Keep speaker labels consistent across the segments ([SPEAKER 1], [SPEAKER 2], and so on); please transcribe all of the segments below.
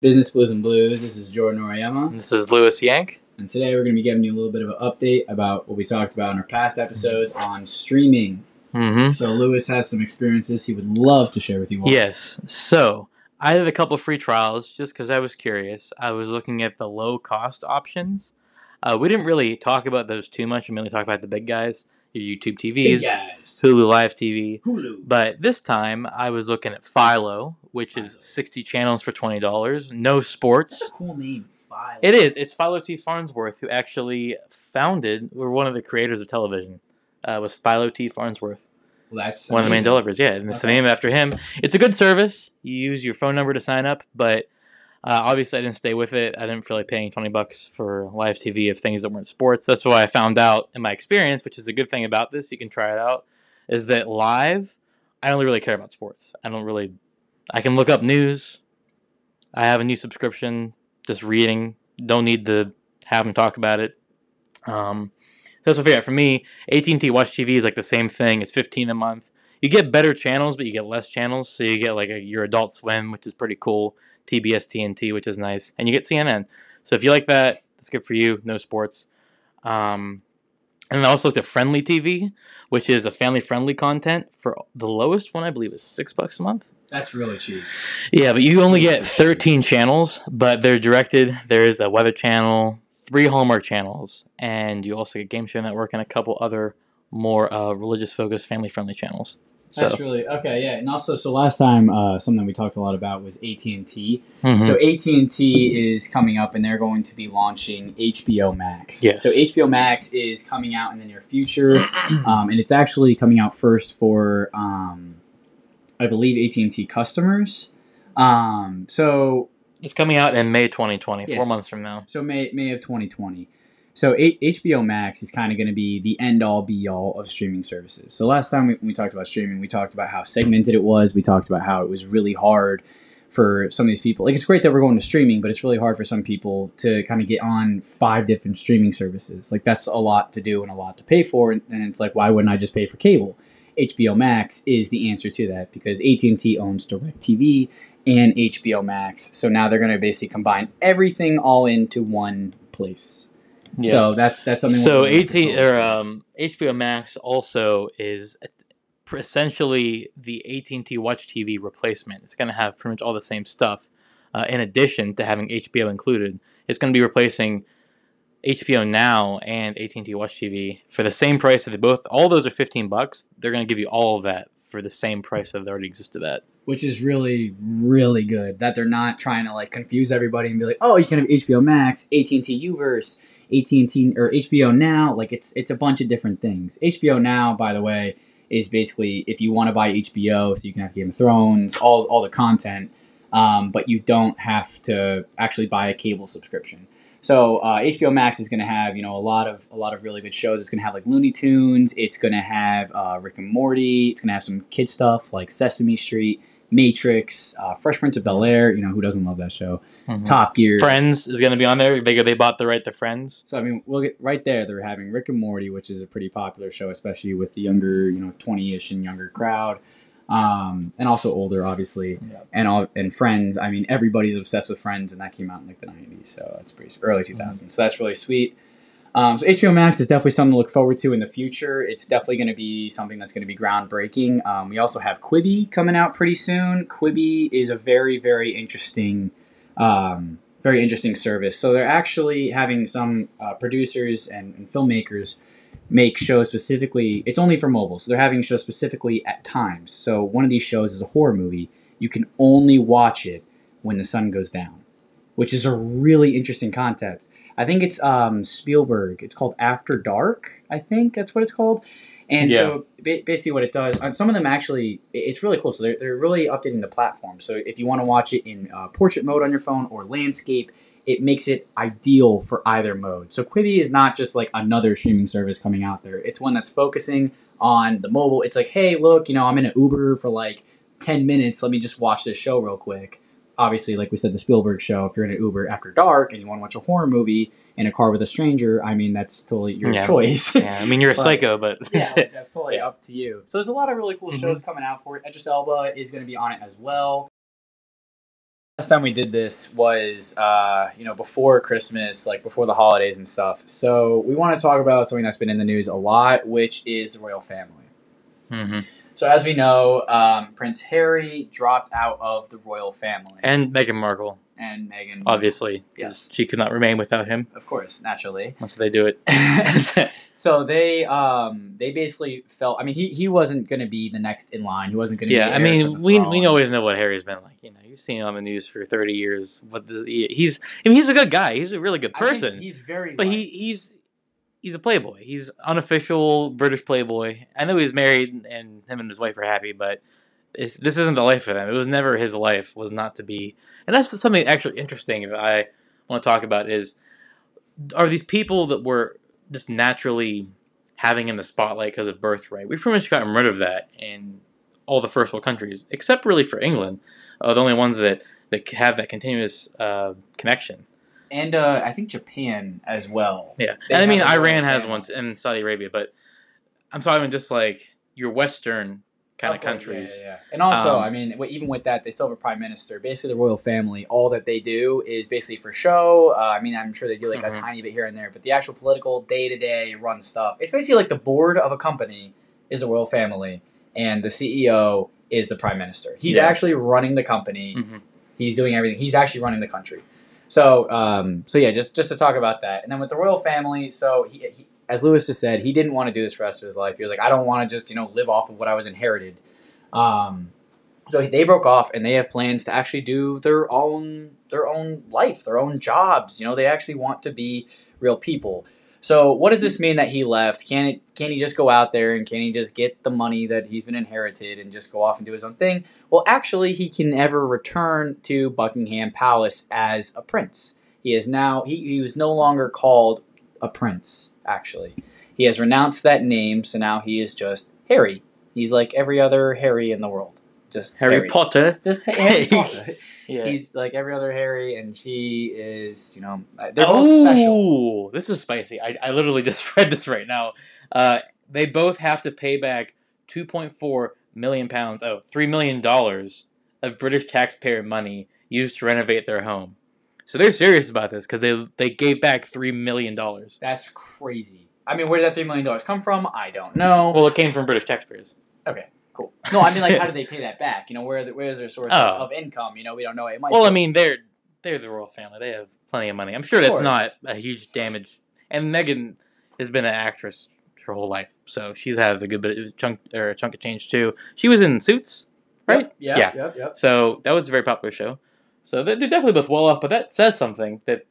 [SPEAKER 1] Business Blues and Booze. This is Jordan Oriema,
[SPEAKER 2] This is Lewis Yank.
[SPEAKER 1] and today we're going to be giving you a little bit of an update about what we talked about in our past episodes on streaming.
[SPEAKER 2] Mm-hmm.
[SPEAKER 1] So Lewis has some experiences he would love to share with you all.
[SPEAKER 2] Yes. So I did a couple free trials just because I was curious. I was looking at the low cost options. Uh, we didn't really talk about those too much. We mainly talked about the big guys, your YouTube TVs. Hulu Live TV.
[SPEAKER 1] Hulu.
[SPEAKER 2] But this time I was looking at Philo, which is 60 channels for $20. No sports.
[SPEAKER 1] Cool name. Philo.
[SPEAKER 2] It is. It's Philo T. Farnsworth, who actually founded, or one of the creators of television, uh, was Philo T. Farnsworth,
[SPEAKER 1] Well, that's
[SPEAKER 2] one of the main
[SPEAKER 1] amazing.
[SPEAKER 2] developers. Yeah, and it's
[SPEAKER 1] Okay.
[SPEAKER 2] named after him. It's a good service. You use your phone number to sign up, but uh, obviously I didn't stay with it. I didn't feel like paying 20 bucks for live TV of things that weren't sports. That's why I found out in my experience, which is a good thing about this. You can try it out. Is that live? I don't really care about sports. I don't really. I can look up news. I have a new subscription. Just reading. Don't need to have them talk about it. Um, that's what I figured out. For me, AT&T Watch TV is like the same thing. It's 15 a month. You get better channels, but you get less channels. So you get like a, your Adult Swim, which is pretty cool. TBS TNT, which is nice, and you get CNN. So if you like that, that's good for you. No sports. Um, and then I also looked at Frndly TV, which is a family-friendly content. For the lowest one, I believe, is six bucks a month.
[SPEAKER 1] That's really cheap.
[SPEAKER 2] Yeah, but you only get 13 channels, but they're directed. There's a weather channel, three Hallmark channels, and you also get Game Show Network and a couple other more uh, religious-focused, family-friendly channels. So,
[SPEAKER 1] That's really okay. Yeah, and also, so last time, uh, something we talked a lot about was AT and T.
[SPEAKER 2] mhm.
[SPEAKER 1] So AT and T is coming up, and they're going to be launching HBO Max.
[SPEAKER 2] Yes.
[SPEAKER 1] So HBO Max is coming out in the near future, um, and it's actually coming out first for, um, I believe, AT and T customers. Um, so
[SPEAKER 2] it's coming out in May 2020,
[SPEAKER 1] Yes.
[SPEAKER 2] four months from now.
[SPEAKER 1] so May May of 2020. So HBO Max is kind of going to be the end all be all of streaming services. So last time we, we talked about streaming, we talked about how segmented it was. We talked about how it was really hard for some of these people. Like it's great that we're going to streaming, but it's really hard for some people to kind of get on five different streaming services. Like that's a lot to do and a lot to pay for. And, and it's like, why wouldn't I just pay for cable? HBO Max is the answer to that because AT&T owns DirecTV and HBO Max. So now they're going to basically combine everything all into one place. So that's that's something.
[SPEAKER 2] so 18 or um, HBO Max also is essentially the AT&T Watch TV replacement. It's going to have pretty much all the same stuff. Uh, in addition to having HBO included, it's going to be replacing HBO Now and AT&T Watch TV for the same price that they both. All those are 15 bucks. They're going to give you all of that for the same price that they already existed at.
[SPEAKER 1] Which is really really good that they're not trying to like confuse everybody and be like, oh, you can have HBO Max, AT and T UVerse, AT and T or HBO Now. Like it's it's a bunch of different things. HBO Now, by the way, is basically if you want to buy HBO, so you can have Game of Thrones, all all the content, um, but you don't have to actually buy a cable subscription. So uh, HBO Max is going to have you know a lot of a lot of really good shows. It's going to have like Looney Tunes. It's going to have uh, Rick and Morty. It's going to have some kid stuff like Sesame Street, Matrix, uh, Fresh Prince of Bel Air. You know who doesn't love that show? Top Gear.
[SPEAKER 2] Friends is going to be on there. They they bought the right to Friends.
[SPEAKER 1] So I mean, we'll get right there. They're having Rick and Morty, which is a pretty popular show, especially with the younger, you know, twenty-ish and younger crowd, um, and also older, obviously.
[SPEAKER 2] Yeah.
[SPEAKER 1] And all and Friends. I mean, everybody's obsessed with Friends, and that came out in like the nineties, so that's pretty early 2000s. So that's really sweet. Um, so HBO Max is definitely something to look forward to in the future. It's definitely going to be something that's going to be groundbreaking. Um, we also have Quibi coming out pretty soon. Quibi is a very, very interesting, um, very interesting service. So they're actually having some uh, producers and, and filmmakers make shows specifically. It's only for mobile, so they're having shows specifically at times. So one of these shows is a horror movie. You can only watch it when the sun goes down, which is a really interesting concept. I think it's um, Spielberg. It's called After Dark. I think that's what it's called. And so basically, what it does, uh, some of them actually, it's really cool. So they're, they're really updating the platform. So if you want to watch it in uh, portrait mode on your phone or landscape, it makes it ideal for either mode. So Quibi is not just like another streaming service coming out there. It's one that's focusing on the mobile. It's like, hey, look, you know, I'm in an Uber for like 10 minutes. Let me just watch this show real quick. Obviously, like we said, the Spielberg show, if you're in an Uber after dark and you want to watch a horror movie in a car with a stranger, I mean, that's totally your
[SPEAKER 2] Yeah.
[SPEAKER 1] choice.
[SPEAKER 2] Yeah, I mean you're a
[SPEAKER 1] But-
[SPEAKER 2] psycho, but
[SPEAKER 1] yeah, like, that's totally
[SPEAKER 2] Yeah.
[SPEAKER 1] up to you. So there's a lot of really cool
[SPEAKER 2] Mhm.
[SPEAKER 1] shows coming out for it. Idris Elba is going to be on it as well. last time we did this was uh, you know before christmas like before the holidays and stuff so we want to talk about something that's been in the news a lot which is the royal family
[SPEAKER 2] Mm-hmm.
[SPEAKER 1] So as we know um, prince harry dropped out of the royal family
[SPEAKER 2] And Meghan Markle,
[SPEAKER 1] and meghan
[SPEAKER 2] obviously.
[SPEAKER 1] Yes.
[SPEAKER 2] She could not remain without him.
[SPEAKER 1] of course naturally
[SPEAKER 2] That's how they do it.
[SPEAKER 1] so they um, they basically felt i mean he, he wasn't going to be the next in line he wasn't going to
[SPEAKER 2] yeah,
[SPEAKER 1] be
[SPEAKER 2] I mean, we
[SPEAKER 1] throne.
[SPEAKER 2] we always know what Harry's been like. You know, you've seen him on the news for thirty years. What does he, he's? I mean, he's a good guy. He's a really good
[SPEAKER 1] I think
[SPEAKER 2] person.
[SPEAKER 1] he's very
[SPEAKER 2] but he he's he's a playboy. He's unofficial British playboy. I know he's married and him and his wife are happy, but this isn't the life for them. It was never his life. Was not to be. And that's something actually interesting that I want to talk about is are these people that were just naturally having in the spotlight because of birthright? We've pretty much gotten rid of that in all the first world countries, except really for England, uh, the only ones that that have that continuous uh, connection.
[SPEAKER 1] And uh, I think Japan as well.
[SPEAKER 2] Yeah,
[SPEAKER 1] They
[SPEAKER 2] and I mean
[SPEAKER 1] have a royal
[SPEAKER 2] Iran has one in Saudi Arabia, but I'm talking just like your Western kind of
[SPEAKER 1] course,
[SPEAKER 2] countries.
[SPEAKER 1] Yeah, yeah, yeah. And also,
[SPEAKER 2] Um,
[SPEAKER 1] I mean, even with that, they still have a prime minister. Basically, the royal family, all that they do is basically for show. Uh, I mean, I'm sure they do like
[SPEAKER 2] Mhm.
[SPEAKER 1] a tiny bit here and there, but the actual political day to day run stuff, it's basically like the board of a company is the royal family, and the CEO is the prime minister. He's
[SPEAKER 2] Yeah.
[SPEAKER 1] actually running the company.
[SPEAKER 2] Mhm.
[SPEAKER 1] He's doing everything. He's actually running the country. So, um, so yeah, just just to talk about that, and then with the royal family, so he, he as Lewis just said, he didn't want to do this for the rest of his life. He was like, I don't want to just you know live off of what I was inherited. Um, so they broke off, and they have plans to actually do their own their own life, their own jobs. You know, they actually want to be real people. So what does this mean that he left? Can it can he just go out there and can he just get the money that he's been inherited and just go off and do his own thing? Well, actually, he can never return to Buckingham Palace as a prince. He is now he, he was no longer called a prince. Actually, he has renounced that name, so now he is just Harry. He's like every other Harry in the world. Just
[SPEAKER 2] Harry, Potter.
[SPEAKER 1] Just Harry
[SPEAKER 2] Hey.
[SPEAKER 1] Potter.
[SPEAKER 2] Yeah.
[SPEAKER 1] He's like every other Harry, and she is, you know, uh, they're both special.
[SPEAKER 2] Oh, this is spicy. I, I literally just read this right now. Uh, they both have to pay back 2.4 million pounds, oh, $3 million of British taxpayer money used to renovate their home. So they're serious about this because they, they gave back $3 million.
[SPEAKER 1] That's crazy. I mean, where did that three million dollars come from? I don't know.
[SPEAKER 2] Well, it came from British taxpayers.
[SPEAKER 1] Cool. No, I mean, like, how do they pay that back? You know, where the, where is their source
[SPEAKER 2] Oh.
[SPEAKER 1] of income? You know, we don't know. It might.
[SPEAKER 2] Well, I mean, they're they're the royal family. They have plenty of money. I'm sure that's not a huge damage. And Meghan has been an actress her whole life, so she's had a good bit of chunk or a chunk of change too. She was in Suits, right?
[SPEAKER 1] Yep,
[SPEAKER 2] Yeah.
[SPEAKER 1] Yep. Yep. Yep.
[SPEAKER 2] So that was a very popular show. So they're, definitely both well off, but that says something that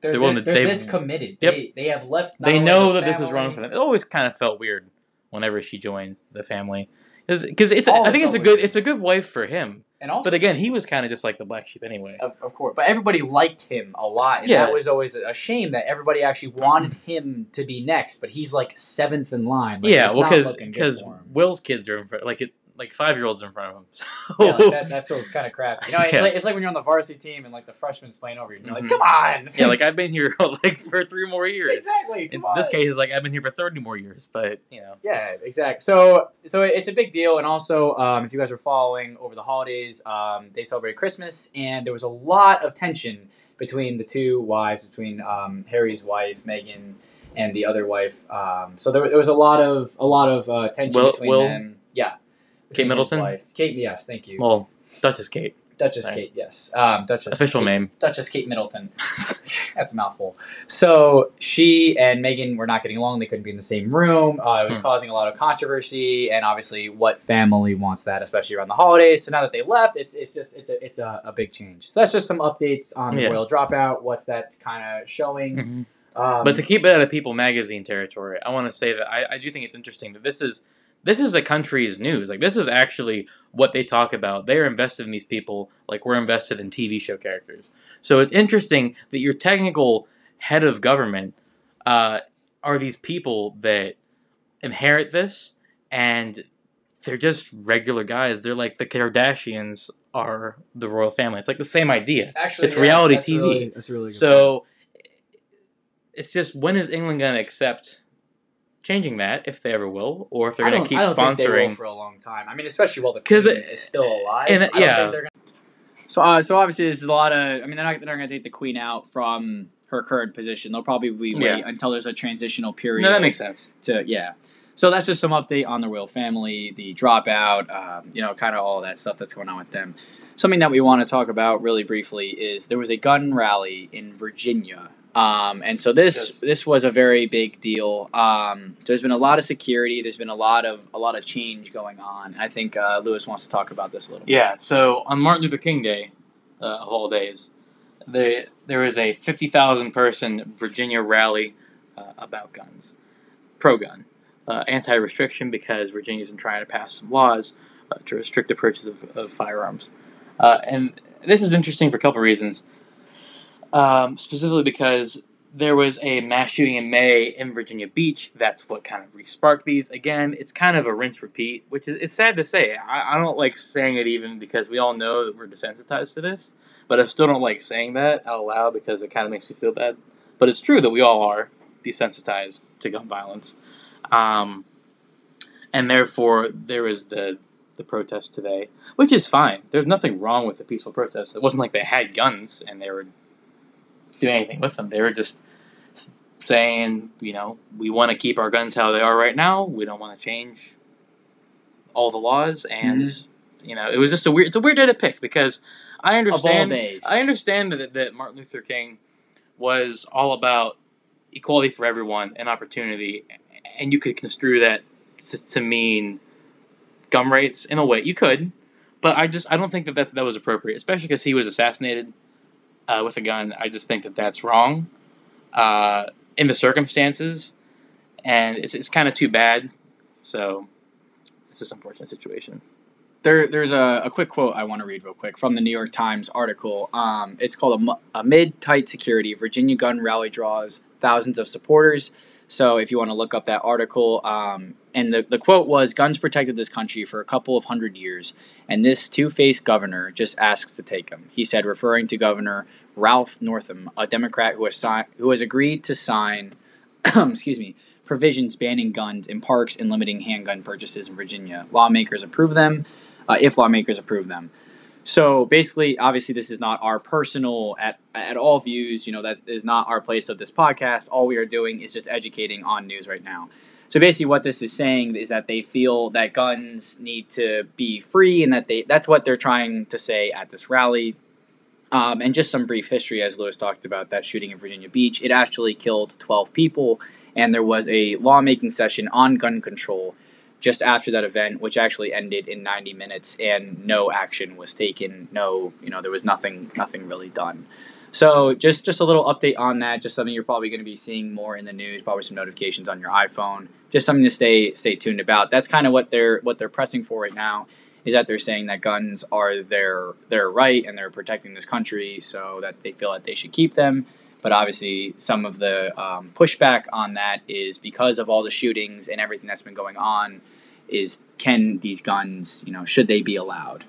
[SPEAKER 1] They're,
[SPEAKER 2] They're
[SPEAKER 1] they're, they're this committed.
[SPEAKER 2] Yep.
[SPEAKER 1] They, they have left. not
[SPEAKER 2] they know that this is wrong for them. It always kind of felt weird whenever she joined the family, because it's
[SPEAKER 1] Always
[SPEAKER 2] I think it's a good it's a good wife for him.
[SPEAKER 1] And also,
[SPEAKER 2] But again, he was kind of just like the black sheep anyway.
[SPEAKER 1] Of, of course, but everybody liked him a lot, and
[SPEAKER 2] Yeah.
[SPEAKER 1] that was always a shame that everybody actually wanted him to be next, but he's like seventh in line. Like,
[SPEAKER 2] yeah, well, because because. Will's kids are in front, like it, like five year olds in front of him. So
[SPEAKER 1] yeah, like that, that feels kind of crappy. You know, it's
[SPEAKER 2] Yeah.
[SPEAKER 1] like it's like when you're on the varsity team and like the freshman's playing over you. You're
[SPEAKER 2] Mhm.
[SPEAKER 1] like, come on,
[SPEAKER 2] yeah, like I've been here like for three more years.
[SPEAKER 1] exactly.
[SPEAKER 2] In this case, like I've been here for thirty more years, but you know,
[SPEAKER 1] Yeah, exactly. So, so it's a big deal, and also, um, if you guys were following over the holidays, um, they celebrated Christmas, and there was a lot of tension between the two wives, between um, Harry's wife Meghan and the other wife. Um, so there, there was a lot of a lot of uh, tension
[SPEAKER 2] Will-
[SPEAKER 1] between
[SPEAKER 2] Will?
[SPEAKER 1] them. Yeah, his
[SPEAKER 2] Middleton?
[SPEAKER 1] wife. Kate, yes, thank you.
[SPEAKER 2] well, Duchess Kate,
[SPEAKER 1] Duchess
[SPEAKER 2] right.
[SPEAKER 1] Kate, yes, um, Duchess
[SPEAKER 2] official
[SPEAKER 1] Kate,
[SPEAKER 2] name.
[SPEAKER 1] Duchess Kate Middleton. That's a mouthful. So she and Meghan were not getting along. They couldn't be in the same room. Uh, it was
[SPEAKER 2] Hmm.
[SPEAKER 1] causing a lot of controversy, and obviously, what family wants that, especially around the holidays? So now that they left, it's it's just it's a it's a, a big change. So that's just some updates on the
[SPEAKER 2] Yeah.
[SPEAKER 1] royal dropout. What's that kind of showing?
[SPEAKER 2] Mhm.
[SPEAKER 1] Um,
[SPEAKER 2] But to keep it out of People Magazine territory, I want to say that I, I do think it's interesting that this is this is a country's news. Like this is actually what they talk about. They are invested in these people, like we're invested in TV show characters. So it's interesting that your technical head of government uh, are these people that inherit this, and they're just regular guys. They're like the Kardashians are the royal family. It's like the same idea.
[SPEAKER 1] actually,
[SPEAKER 2] it's reality
[SPEAKER 1] that's
[SPEAKER 2] TV.
[SPEAKER 1] Really, that's really good
[SPEAKER 2] So it's just when is England going to accept changing that, if they ever will, or if they're going to keep
[SPEAKER 1] I don't think they will
[SPEAKER 2] sponsoring?
[SPEAKER 1] for a long time. I mean, especially while the queen is still alive.
[SPEAKER 2] and, yeah.
[SPEAKER 1] gonna- So, uh, so obviously, there's a lot of. I mean, they're not, they're not going to take the queen out from her current position. They'll probably wait
[SPEAKER 2] Yeah.
[SPEAKER 1] until there's a transitional period.
[SPEAKER 2] No, that makes sense.
[SPEAKER 1] to yeah. So that's just some update on the royal family, the dropout, um, you know, kind of all that stuff that's going on with them. Something that we want to talk about really briefly is there was a gun rally in Virginia, um, and so this
[SPEAKER 2] Yes.
[SPEAKER 1] this was a very big deal. Um, there's been a lot of security. There's been a lot of a lot of change going on. I think uh, Lewis wants to talk about this a little. bit.
[SPEAKER 2] Yeah. So on Martin Luther King Day, uh, of all days, there there was a fifty thousand person Virginia rally uh, about guns, pro gun, uh, anti restriction because Virginia's been trying to pass some laws uh, to restrict the purchase of, of firearms, uh, and this is interesting for a couple reasons. Um, specifically because there was a mass shooting in May in Virginia Beach. That's what kind of re-sparked these. Again, it's kind of a rinse repeat, which is it's sad to say. I, I don't like saying it even because we all know that we're desensitized to this, but I still don't like saying that out loud because it kind of makes me feel bad. But it's true that we all are desensitized to gun violence, um, and therefore there was the the protest today, which is fine. There's nothing wrong with the peaceful protest. It wasn't like they had guns and they were doing anything with them. They were just saying, you know, we want to keep our guns how they are right now. We don't want to change all the laws, and you know, it was just a weird. It's a weird day to pick because I understand. I understand that that Martin Luther King was all about equality for everyone and opportunity, and you could construe that to, to mean gun rights in a way. You could, but I just I don't think that that, that was appropriate, especially because he was assassinated uh, with a gun. I just think that that's wrong uh, in the circumstances, and it's, it's kind of too bad. So it's just unfortunate situation.
[SPEAKER 1] There, there's a, a quick quote I want to read real quick from the New York Times article. Um, it's called Am- Amid Tight Security, Virginia Gun Rally Draws Thousands of Supporters. So if you want to look up that article, um, and the, the quote was Guns protected this country for a couple of hundred years, and this two faced governor just asks to take them. He said, referring to Governor Ralph Northam, a Democrat who has, si- who has agreed to sign, excuse me, provisions banning guns in parks and limiting handgun purchases in Virginia. Lawmakers approve them uh, if lawmakers approve them. So basically, obviously, this is not our personal at at all views. You know, that is not our place of this podcast. All we are doing is just educating on news right now. So basically, what this is saying is that they feel that guns need to be free, and that they that's what they're trying to say at this rally. Um, and just some brief history, as Lewis talked about that shooting in Virginia Beach, it actually killed 12 people, and there was a lawmaking session on gun control just after that event, which actually ended in 90 minutes, and no action was taken. No, you know, there was nothing, nothing really done. So just just a little update on that. Just something you're probably going to be seeing more in the news. Probably some notifications on your iPhone. Just something to stay stay tuned about. That's kind of what they're what they're pressing for right now. Is that they're saying that guns are their their right and they're protecting this country, so that they feel that they should keep them. But obviously, some of the um, pushback on that is because of all the shootings and everything that's been going on. Is can these guns, you know, should they be allowed?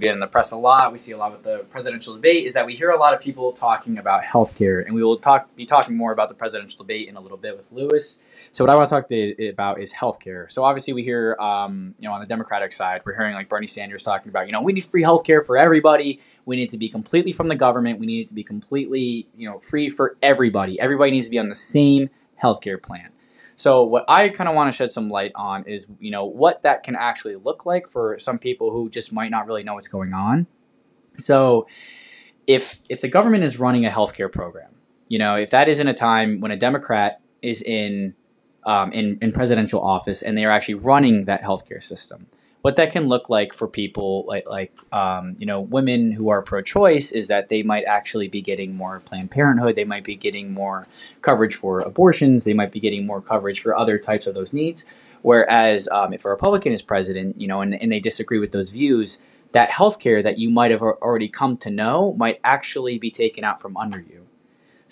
[SPEAKER 1] Been in the press a lot. We see a lot with the presidential debate. Is that we hear a lot of people talking about healthcare, and we will talk be talking more about the presidential debate in a little bit with Lewis. So what I want to talk to about is healthcare. So obviously we hear, um, you know, on the Democratic side, we're hearing like Bernie Sanders talking about, you know, we need free healthcare for everybody. We need to be completely from the government. We need it to be completely, you know, free for everybody. Everybody needs to be on the same healthcare plan. So what I kind of want to shed some light on is, you know, what that can actually look like for some people who just might not really know what's going on. So if if the government is running a healthcare program, you know, if that is in a time when a Democrat is in um, in, in presidential office and they are actually running that healthcare system. What that can look like for people like like um, you know women who are pro-choice is that they might actually be getting more Planned Parenthood. They might be getting more coverage for abortions. They might be getting more coverage for other types of those needs. Whereas um, if a Republican is president, you know, and, and they disagree with those views, that healthcare that you might have already come to know might actually be taken out from under you.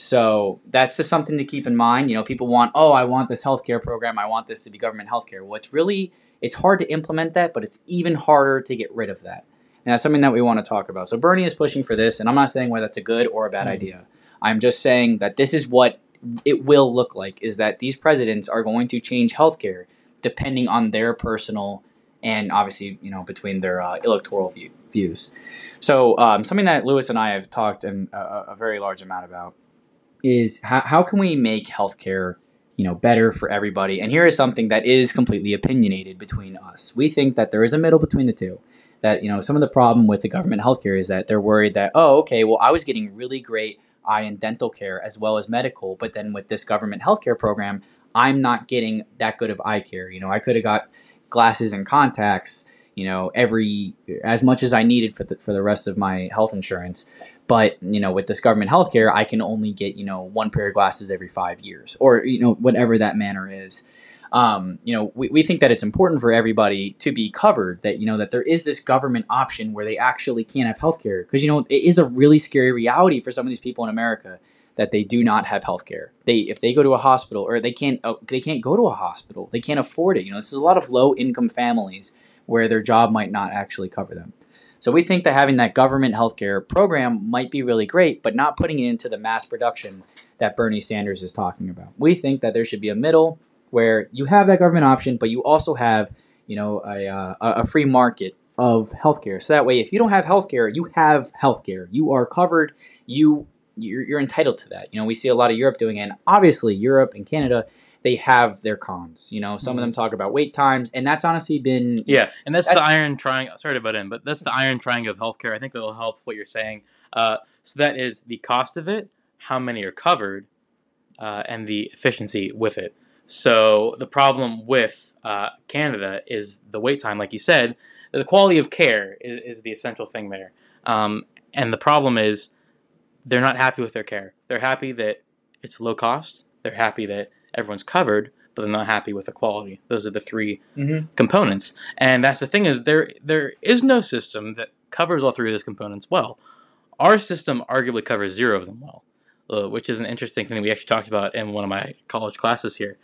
[SPEAKER 1] So that's just something to keep in mind. You know, people want, oh, I want this healthcare program. I want this to be government healthcare. Well, it's really, it's hard to implement that, but it's even harder to get rid of that. And that's something that we want to talk about. So Bernie is pushing for this, and I'm not saying whether that's a good or a bad
[SPEAKER 2] Mhm.
[SPEAKER 1] idea. I'm just saying that this is what it will look like: is that these presidents are going to change healthcare depending on their personal and obviously, you know, between their uh, electoral view, views. So, um, something that Lewis and I have talked in a, a very large amount about is how, how can we make healthcare, you know, better for everybody? And here is something that is completely opinionated between us. We think that there is a middle between the two. That you know, some of the problem with the government healthcare is that they're worried that oh, okay, well, I was getting really great eye and dental care as well as medical, but then with this government healthcare program, I'm not getting that good of eye care. You know, I could have got glasses and contacts, you know, every as much as I needed for the for the rest of my health insurance. But you know, with this government healthcare, I can only get you know one pair of glasses every five years, or you know whatever that manner is. Um, you know, we, we think that it's important for everybody to be covered. That you know that there is this government option where they actually can have healthcare because you know it is a really scary reality for some of these people in America that they do not have health care. They if they go to a hospital or they can't uh, they can't go to a hospital. They can't afford it. You know, this is a lot of low income families where their job might not actually cover them. So we think that having that government healthcare program might be really great, but not putting it into the mass production that Bernie Sanders is talking about. We think that there should be a middle where you have that government option, but you also have, you know, a, uh, a free market of healthcare. So that way, if you don't have healthcare, you have healthcare. You are covered. You you're, you're entitled to that. You know, we see a lot of Europe doing it. And obviously, Europe and Canada, they have their cons. You know, some mm-hmm. of them talk about wait times, and that's honestly been
[SPEAKER 2] yeah. And that's, that's the iron triangle. Sorry to butt in, but that's the iron triangle of healthcare. I think it will help what you're saying. Uh, so that is the cost of it, how many are covered, uh, and the efficiency with it. So the problem with uh, Canada is the wait time, like you said. The quality of care is, is the essential thing there. Um, and the problem is they're not happy with their care. They're happy that it's low cost. They're happy that everyone's covered, but they're not happy with the quality. Those are the 3 mm-hmm. components. And that's the thing is there there is no system that covers all three of those components well. Our system arguably covers zero of them well, uh, which is an interesting thing we actually talked about in one of my college classes here,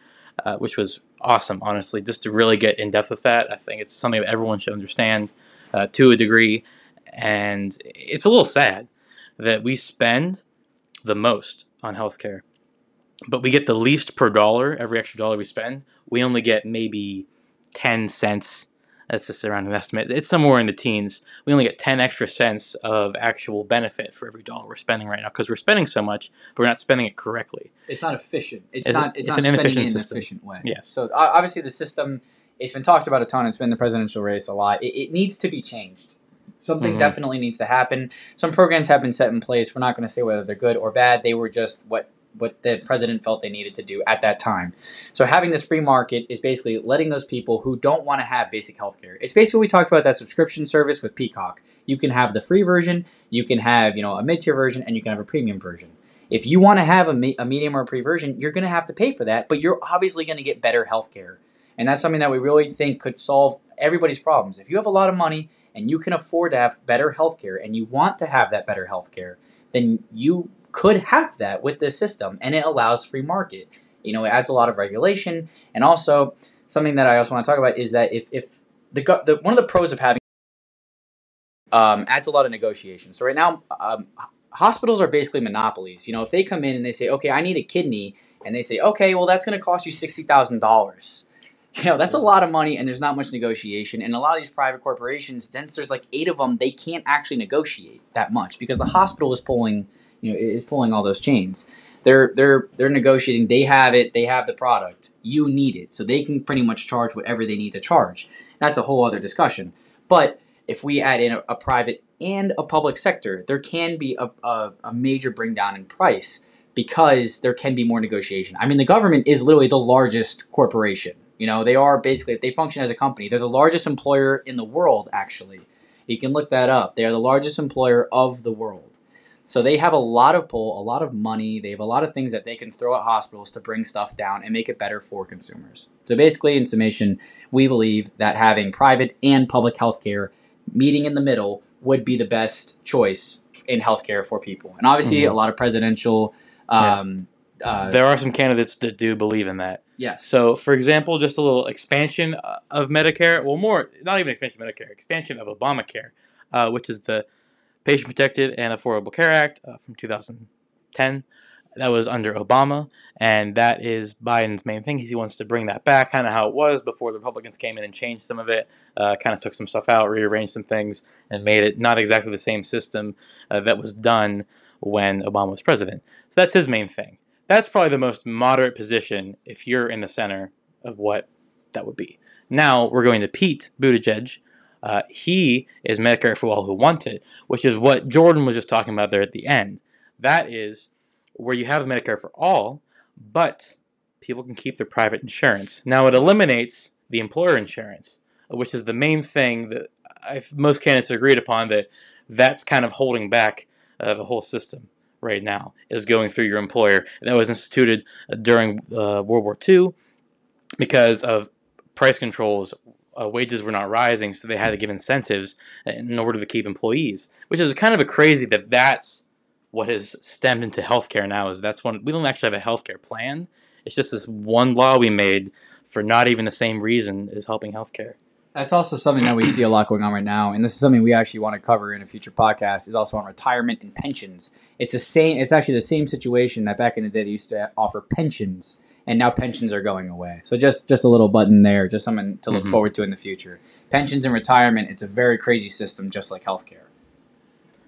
[SPEAKER 2] uh, which was awesome, honestly, just to really get in depth with that. I think it's something that everyone should understand uh, to a degree, and it's a little sad that we spend the most on healthcare, but we get the least per dollar. Every extra dollar we spend, we only get maybe 10 cents. That's just around an estimate. It's somewhere in the teens. We only get 10 extra cents of actual benefit for every dollar we're spending right now because we're spending so much, but we're not spending it correctly.
[SPEAKER 1] It's not efficient. It's, it's not. It's, it's not an inefficient in an efficient way. Yes. So obviously the system. It's been talked about a ton. It's been the presidential race a lot. It, it needs to be changed. Something mm-hmm. definitely needs to happen. Some programs have been set in place. We're not going to say whether they're good or bad. They were just what what the president felt they needed to do at that time. So having this free market is basically letting those people who don't want to have basic health care. It's basically we talked about that subscription service with Peacock. You can have the free version, you can have, you know, a mid-tier version and you can have a premium version. If you want to have a, me- a medium or a pre version, you're going to have to pay for that, but you're obviously going to get better health care. And that's something that we really think could solve everybody's problems. If you have a lot of money and you can afford to have better healthcare and you want to have that better healthcare, then you could have that with this system and it allows free market. You know, it adds a lot of regulation and also something that I also want to talk about is that if, if the, the one of the pros of having um, adds a lot of negotiation. So right now, um, hospitals are basically monopolies. You know, if they come in and they say, okay, I need a kidney, and they say, okay, well, that's going to cost you sixty thousand dollars you know that's a lot of money and there's not much negotiation. And a lot of these private corporations since there's like eight of them they can't actually negotiate that much because the hospital is pulling you know is pulling all those chains. They're they're they're negotiating. They have it. They have the product. You need it. So they can pretty much charge whatever they need to charge. That's a whole other discussion. But if we add in a, a private and a public sector there can be a, a, a major bring down in price because there can be more negotiation. I mean the government is literally the largest corporation you know, they are basically, they function as a company. They're the largest employer in the world, actually. You can look that up. They are the largest employer of the world. So they have a lot of pull, a lot of money. They have a lot of things that they can throw at hospitals to bring stuff down and make it better for consumers. So basically, in summation, we believe that having private and public healthcare meeting in the middle would be the best choice in healthcare for people. And obviously, mm-hmm. a lot of presidential. Um,
[SPEAKER 2] yeah. uh, there are some candidates that do believe in that.
[SPEAKER 1] Yes.
[SPEAKER 2] So, for example, just a little expansion uh, of Medicare. Well, more, not even expansion of Medicare, expansion of Obamacare, uh, which is the Patient Protected and Affordable Care Act uh, from 2010. that was under Obama, and that is Biden's main thing. He wants to bring that back, kind of how it was before the Republicans came in and changed some of it, uh, kind of took some stuff out, rearranged some things, and made it not exactly the same system uh, that was done when Obama was president. So that's his main thing. That's probably the most moderate position if you're in the center of what that would be. Now we're going to Pete Buttigieg. Uh, he is Medicare for all who want it, which is what Jordan was just talking about there at the end. That is where you have Medicare for all, but people can keep their private insurance. Now it eliminates the employer insurance, which is the main thing that I've, most candidates agreed upon that that's kind of holding back uh, the whole system right now is going through your employer. That was instituted uh, during uh, World War II because of price controls. Uh, wages were not rising, so they had to give incentives in order to keep employees, which is kind of a crazy that that's what has stemmed into healthcare now is that's one we don't actually have a healthcare plan. It's just this one law we made for not even the same reason is helping healthcare.
[SPEAKER 1] That's also something that we see a lot going on right now, and this is something we actually want to cover in a future podcast. Is also on retirement and pensions. It's the same. It's actually the same situation that back in the day they used to offer pensions, and now pensions are going away. So just just a little button there, just something to look mm-hmm. forward to in the future. Pensions and retirement. It's a very crazy system, just like healthcare.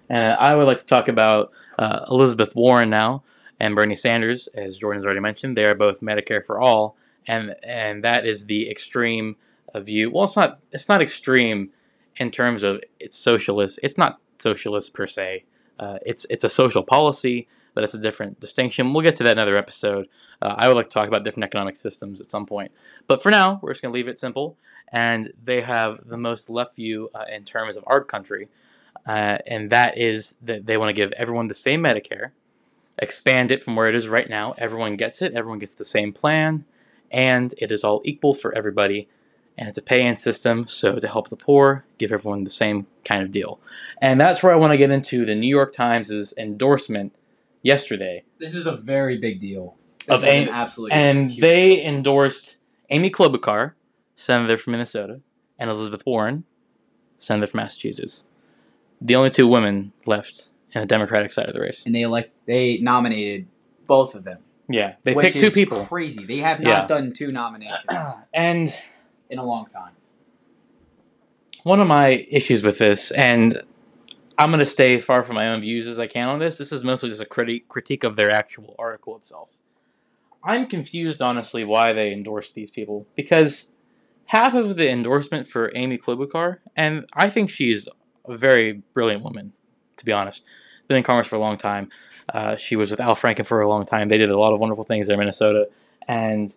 [SPEAKER 2] And I would like to talk about uh, Elizabeth Warren now and Bernie Sanders, as Jordan's already mentioned. They are both Medicare for all, and and that is the extreme view. Well, it's not it's not extreme in terms of it's socialist. It's not socialist per se. Uh, it's it's a social policy, but it's a different distinction. We'll get to that another episode. Uh, I would like to talk about different economic systems at some point. But for now, we're just going to leave it simple. And they have the most left view uh, in terms of our country uh, and that is that they want to give everyone the same Medicare, expand it from where it is right now. Everyone gets it, everyone gets the same plan, and it is all equal for everybody. And it's a pay in system, so to help the poor, give everyone the same kind of deal. And that's where I want to get into the New York Times' endorsement yesterday.
[SPEAKER 1] This is a very big deal. This
[SPEAKER 2] of is an absolutely And they deal. endorsed Amy Klobuchar, senator from Minnesota, and Elizabeth Warren, senator from Massachusetts the only two women left in the Democratic side of the race.
[SPEAKER 1] And they elect they nominated both of them.
[SPEAKER 2] Yeah, they picked two people.
[SPEAKER 1] Crazy. They have not yeah. done two nominations
[SPEAKER 2] and
[SPEAKER 1] in a long time.
[SPEAKER 2] One of my issues with this, and I'm going to stay far from my own views as I can on this. This is mostly just a critique critique of their actual article itself. I'm confused, honestly, why they endorsed these people because half of the endorsement for Amy Klobuchar, and I think she's a very brilliant woman, to be honest. Been in Congress for a long time. Uh, she was with Al Franken for a long time. They did a lot of wonderful things in Minnesota, and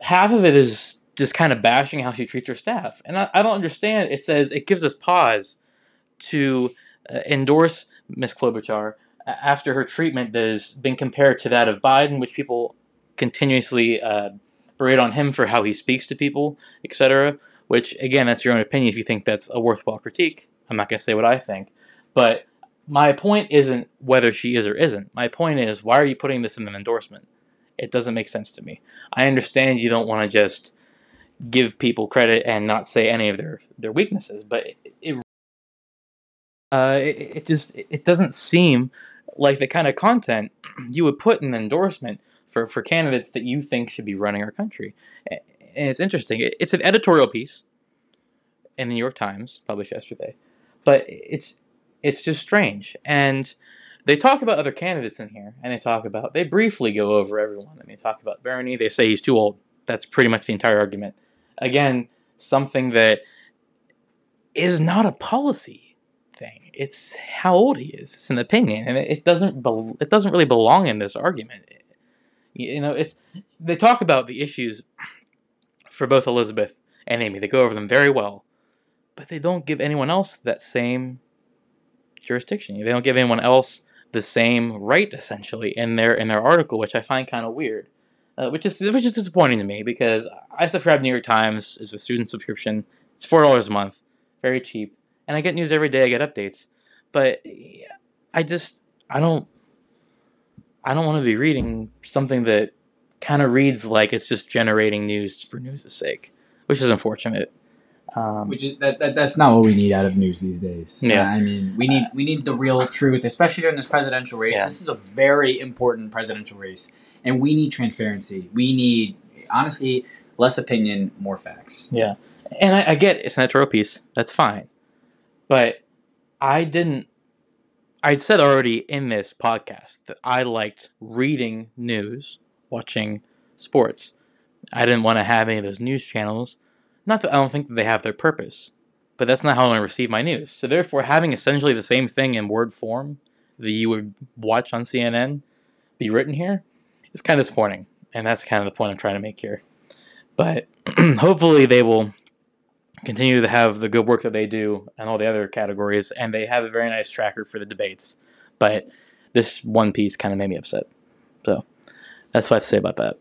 [SPEAKER 2] half of it is just kind of bashing how she treats her staff. And I, I don't understand. It says it gives us pause to uh, endorse Miss Klobuchar after her treatment that has been compared to that of Biden, which people continuously uh, berate on him for how he speaks to people, etc. Which again, that's your own opinion if you think that's a worthwhile critique. I'm not going to say what I think. But my point isn't whether she is or isn't. My point is, why are you putting this in an endorsement? It doesn't make sense to me. I understand you don't want to just give people credit and not say any of their, their weaknesses, but it, it uh, it, it, just it doesn't seem like the kind of content you would put in an endorsement for, for candidates that you think should be running our country. And it's interesting. It's an editorial piece in the New York Times published yesterday but it's it's just strange. And they talk about other candidates in here, and they talk about they briefly go over everyone. Mean, they talk about Bernie. They say he's too old. That's pretty much the entire argument. Again, something that is not a policy thing. It's how old he is. It's an opinion, and it doesn't be- it doesn't really belong in this argument. You know, it's they talk about the issues for both Elizabeth and Amy. They go over them very well but they don't give anyone else that same jurisdiction. They don't give anyone else the same right essentially in their in their article, which I find kind of weird. Uh, which is which is disappointing to me because I subscribe to New York Times as a student subscription. It's four dollars a month, very cheap, and I get news every day. I get updates, but I just I don't I don't want to be reading something that kind of reads like it's just generating news for news' sake, which is unfortunate. Um,
[SPEAKER 1] Which is that, that that's not what we need out of news these days.
[SPEAKER 2] Yeah.
[SPEAKER 1] I mean, we need we need the real truth, especially during this presidential race.
[SPEAKER 2] Yeah.
[SPEAKER 1] This is a very important presidential race, and we need transparency. We need honestly less opinion, more facts.
[SPEAKER 2] Yeah, and I, I get it's an editorial piece. That's fine, but I didn't. I said already in this podcast that I liked reading news, watching sports. I didn't want to have any of those news channels. Not that I don't think that they have their purpose, but that's not how I to receive my news. So therefore, having essentially the same thing in word form that you would watch on CNN be written here is kind of disappointing, and that's kind of the point I'm trying to make here. But hopefully, they will continue to have the good work that they do and all the other categories, and they have a very nice tracker for the debates. But this one piece kind of made me upset. So that's what I have to say about that.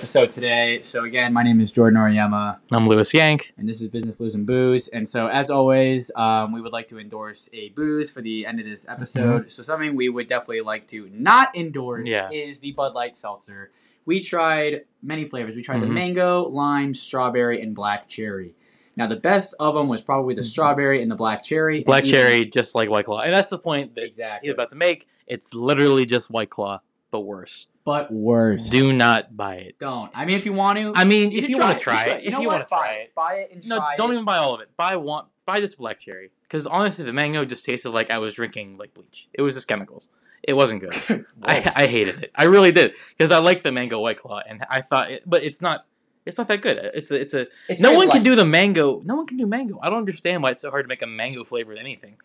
[SPEAKER 1] Episode today. So again, my name is Jordan Oriyama.
[SPEAKER 2] I'm Lewis Yank.
[SPEAKER 1] and this is Business Blues and Booze. And so, as always, um, we would like to endorse a booze for the end of this episode. So, something we would definitely like to not endorse
[SPEAKER 2] Yeah.
[SPEAKER 1] is the Bud Light Seltzer. We tried many flavors. We tried the
[SPEAKER 2] Mhm.
[SPEAKER 1] mango, lime, strawberry, and black cherry. Now, the best of them was probably the strawberry and the black cherry.
[SPEAKER 2] Black
[SPEAKER 1] even-
[SPEAKER 2] cherry, just like White Claw. And that's the point that
[SPEAKER 1] Exactly.
[SPEAKER 2] he's about to make. It's literally just White Claw, but worse.
[SPEAKER 1] But worse.
[SPEAKER 2] Do not buy it.
[SPEAKER 1] Don't. I mean, if you want to.
[SPEAKER 2] I mean, if you want to try it, if
[SPEAKER 1] know
[SPEAKER 2] you want to try
[SPEAKER 1] buy
[SPEAKER 2] it.
[SPEAKER 1] Buy it and
[SPEAKER 2] No,
[SPEAKER 1] try
[SPEAKER 2] don't
[SPEAKER 1] it.
[SPEAKER 2] even buy all of it. Buy one. Buy this black cherry. Because honestly, the mango just tasted like I was drinking like bleach. It was just chemicals. It wasn't good. I, I hated it. I really did because I like the mango white claw, and I thought, it, but it's not. It's not that good. It's a. It's a.
[SPEAKER 1] It's
[SPEAKER 2] no
[SPEAKER 1] very
[SPEAKER 2] one can do the mango. No one can do mango. I don't understand why it's so hard to make a mango flavored anything.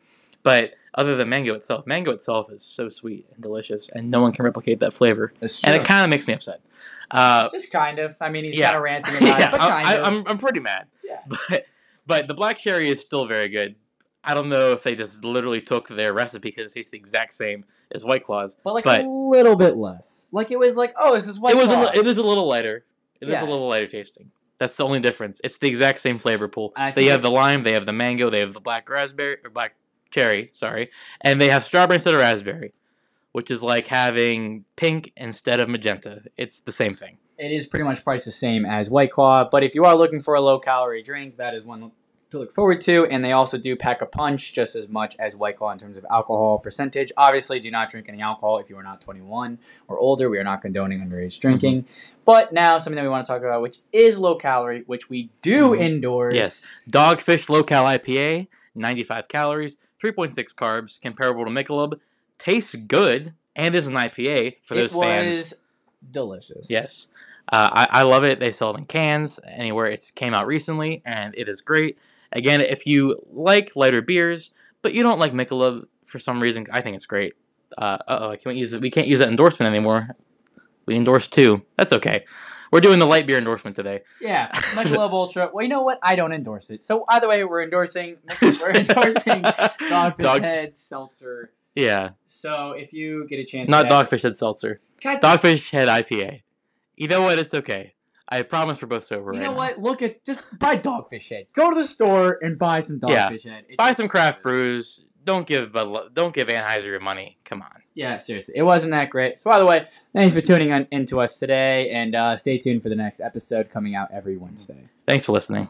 [SPEAKER 2] But other than mango itself, mango itself is so sweet and delicious, and no one can replicate that flavor.
[SPEAKER 1] That's
[SPEAKER 2] And it kind of makes me upset. Uh,
[SPEAKER 1] Just kind of. I mean, he's
[SPEAKER 2] Yeah.
[SPEAKER 1] kind of ranting about
[SPEAKER 2] yeah,
[SPEAKER 1] it, but
[SPEAKER 2] I,
[SPEAKER 1] kind
[SPEAKER 2] I,
[SPEAKER 1] of.
[SPEAKER 2] I'm I'm pretty mad.
[SPEAKER 1] yeah.
[SPEAKER 2] But but the black cherry is still very good. I don't know if they just literally took their recipe because it tastes the exact same as White Claws.
[SPEAKER 1] But like
[SPEAKER 2] But-
[SPEAKER 1] a little bit less. Like it was like, oh, this is white.
[SPEAKER 2] it was a,
[SPEAKER 1] Claw.
[SPEAKER 2] li- it is a little lighter. It is
[SPEAKER 1] Yeah.
[SPEAKER 2] a little lighter tasting. That's the only difference. It's the exact same flavor pool.
[SPEAKER 1] I
[SPEAKER 2] They have
[SPEAKER 1] it-
[SPEAKER 2] the lime, they have the mango, they have the black raspberry or black cherry, sorry, and they have strawberry instead of raspberry, which is like having pink instead of magenta. It's the same thing.
[SPEAKER 1] It is pretty much priced the same as White Claw, but if you are looking for a low calorie drink, that is one to look forward to. And they also do pack a punch just as much as White Claw in terms of alcohol percentage. Obviously, do not drink any alcohol if you are not 21 or older. We are not condoning underage drinking.
[SPEAKER 2] Mm-hmm.
[SPEAKER 1] But now, something that we want to talk about, which is low calorie, which we do
[SPEAKER 2] Mhm.
[SPEAKER 1] endorse.
[SPEAKER 2] Yes. Dogfish Low Cal IPA, 95 calories, 3.6 carbs, comparable to Michelob, tastes good, and is an IPA for those
[SPEAKER 1] it was
[SPEAKER 2] fans.
[SPEAKER 1] delicious.
[SPEAKER 2] Yes. Uh, I, I love it. They sell it in cans anywhere. It's came out recently, and it is great. Again, if you like lighter beers, but you don't like Michelob for some reason, I think it's great. Uh oh, I can't use it. We can't use that endorsement anymore. We endorse two. That's okay. We're doing the light beer endorsement today.
[SPEAKER 1] Yeah, Michelob Ultra. Well, you know what? I don't endorse it. So either way, we're endorsing. We're endorsing Dogfish
[SPEAKER 2] Dog-
[SPEAKER 1] Head Seltzer.
[SPEAKER 2] Yeah,
[SPEAKER 1] So if you get a chance,
[SPEAKER 2] not Dogfish Head Seltzer.
[SPEAKER 1] God,
[SPEAKER 2] Dogfish Head IPA. You know what? It's okay. I promise we're both sober.
[SPEAKER 1] You
[SPEAKER 2] right
[SPEAKER 1] know
[SPEAKER 2] now.
[SPEAKER 1] what? Look at just buy Dogfish Head. Go to the store and buy some
[SPEAKER 2] Yeah.
[SPEAKER 1] Dogfish Head. It
[SPEAKER 2] Buy some craft brews. Don't give Li- don't give Anheuser your money. Come on.
[SPEAKER 1] Yeah, seriously, it wasn't that great. So by the way, thanks for tuning in, into us today, and uh, stay tuned for the next episode coming out every Wednesday.
[SPEAKER 2] Thanks for listening.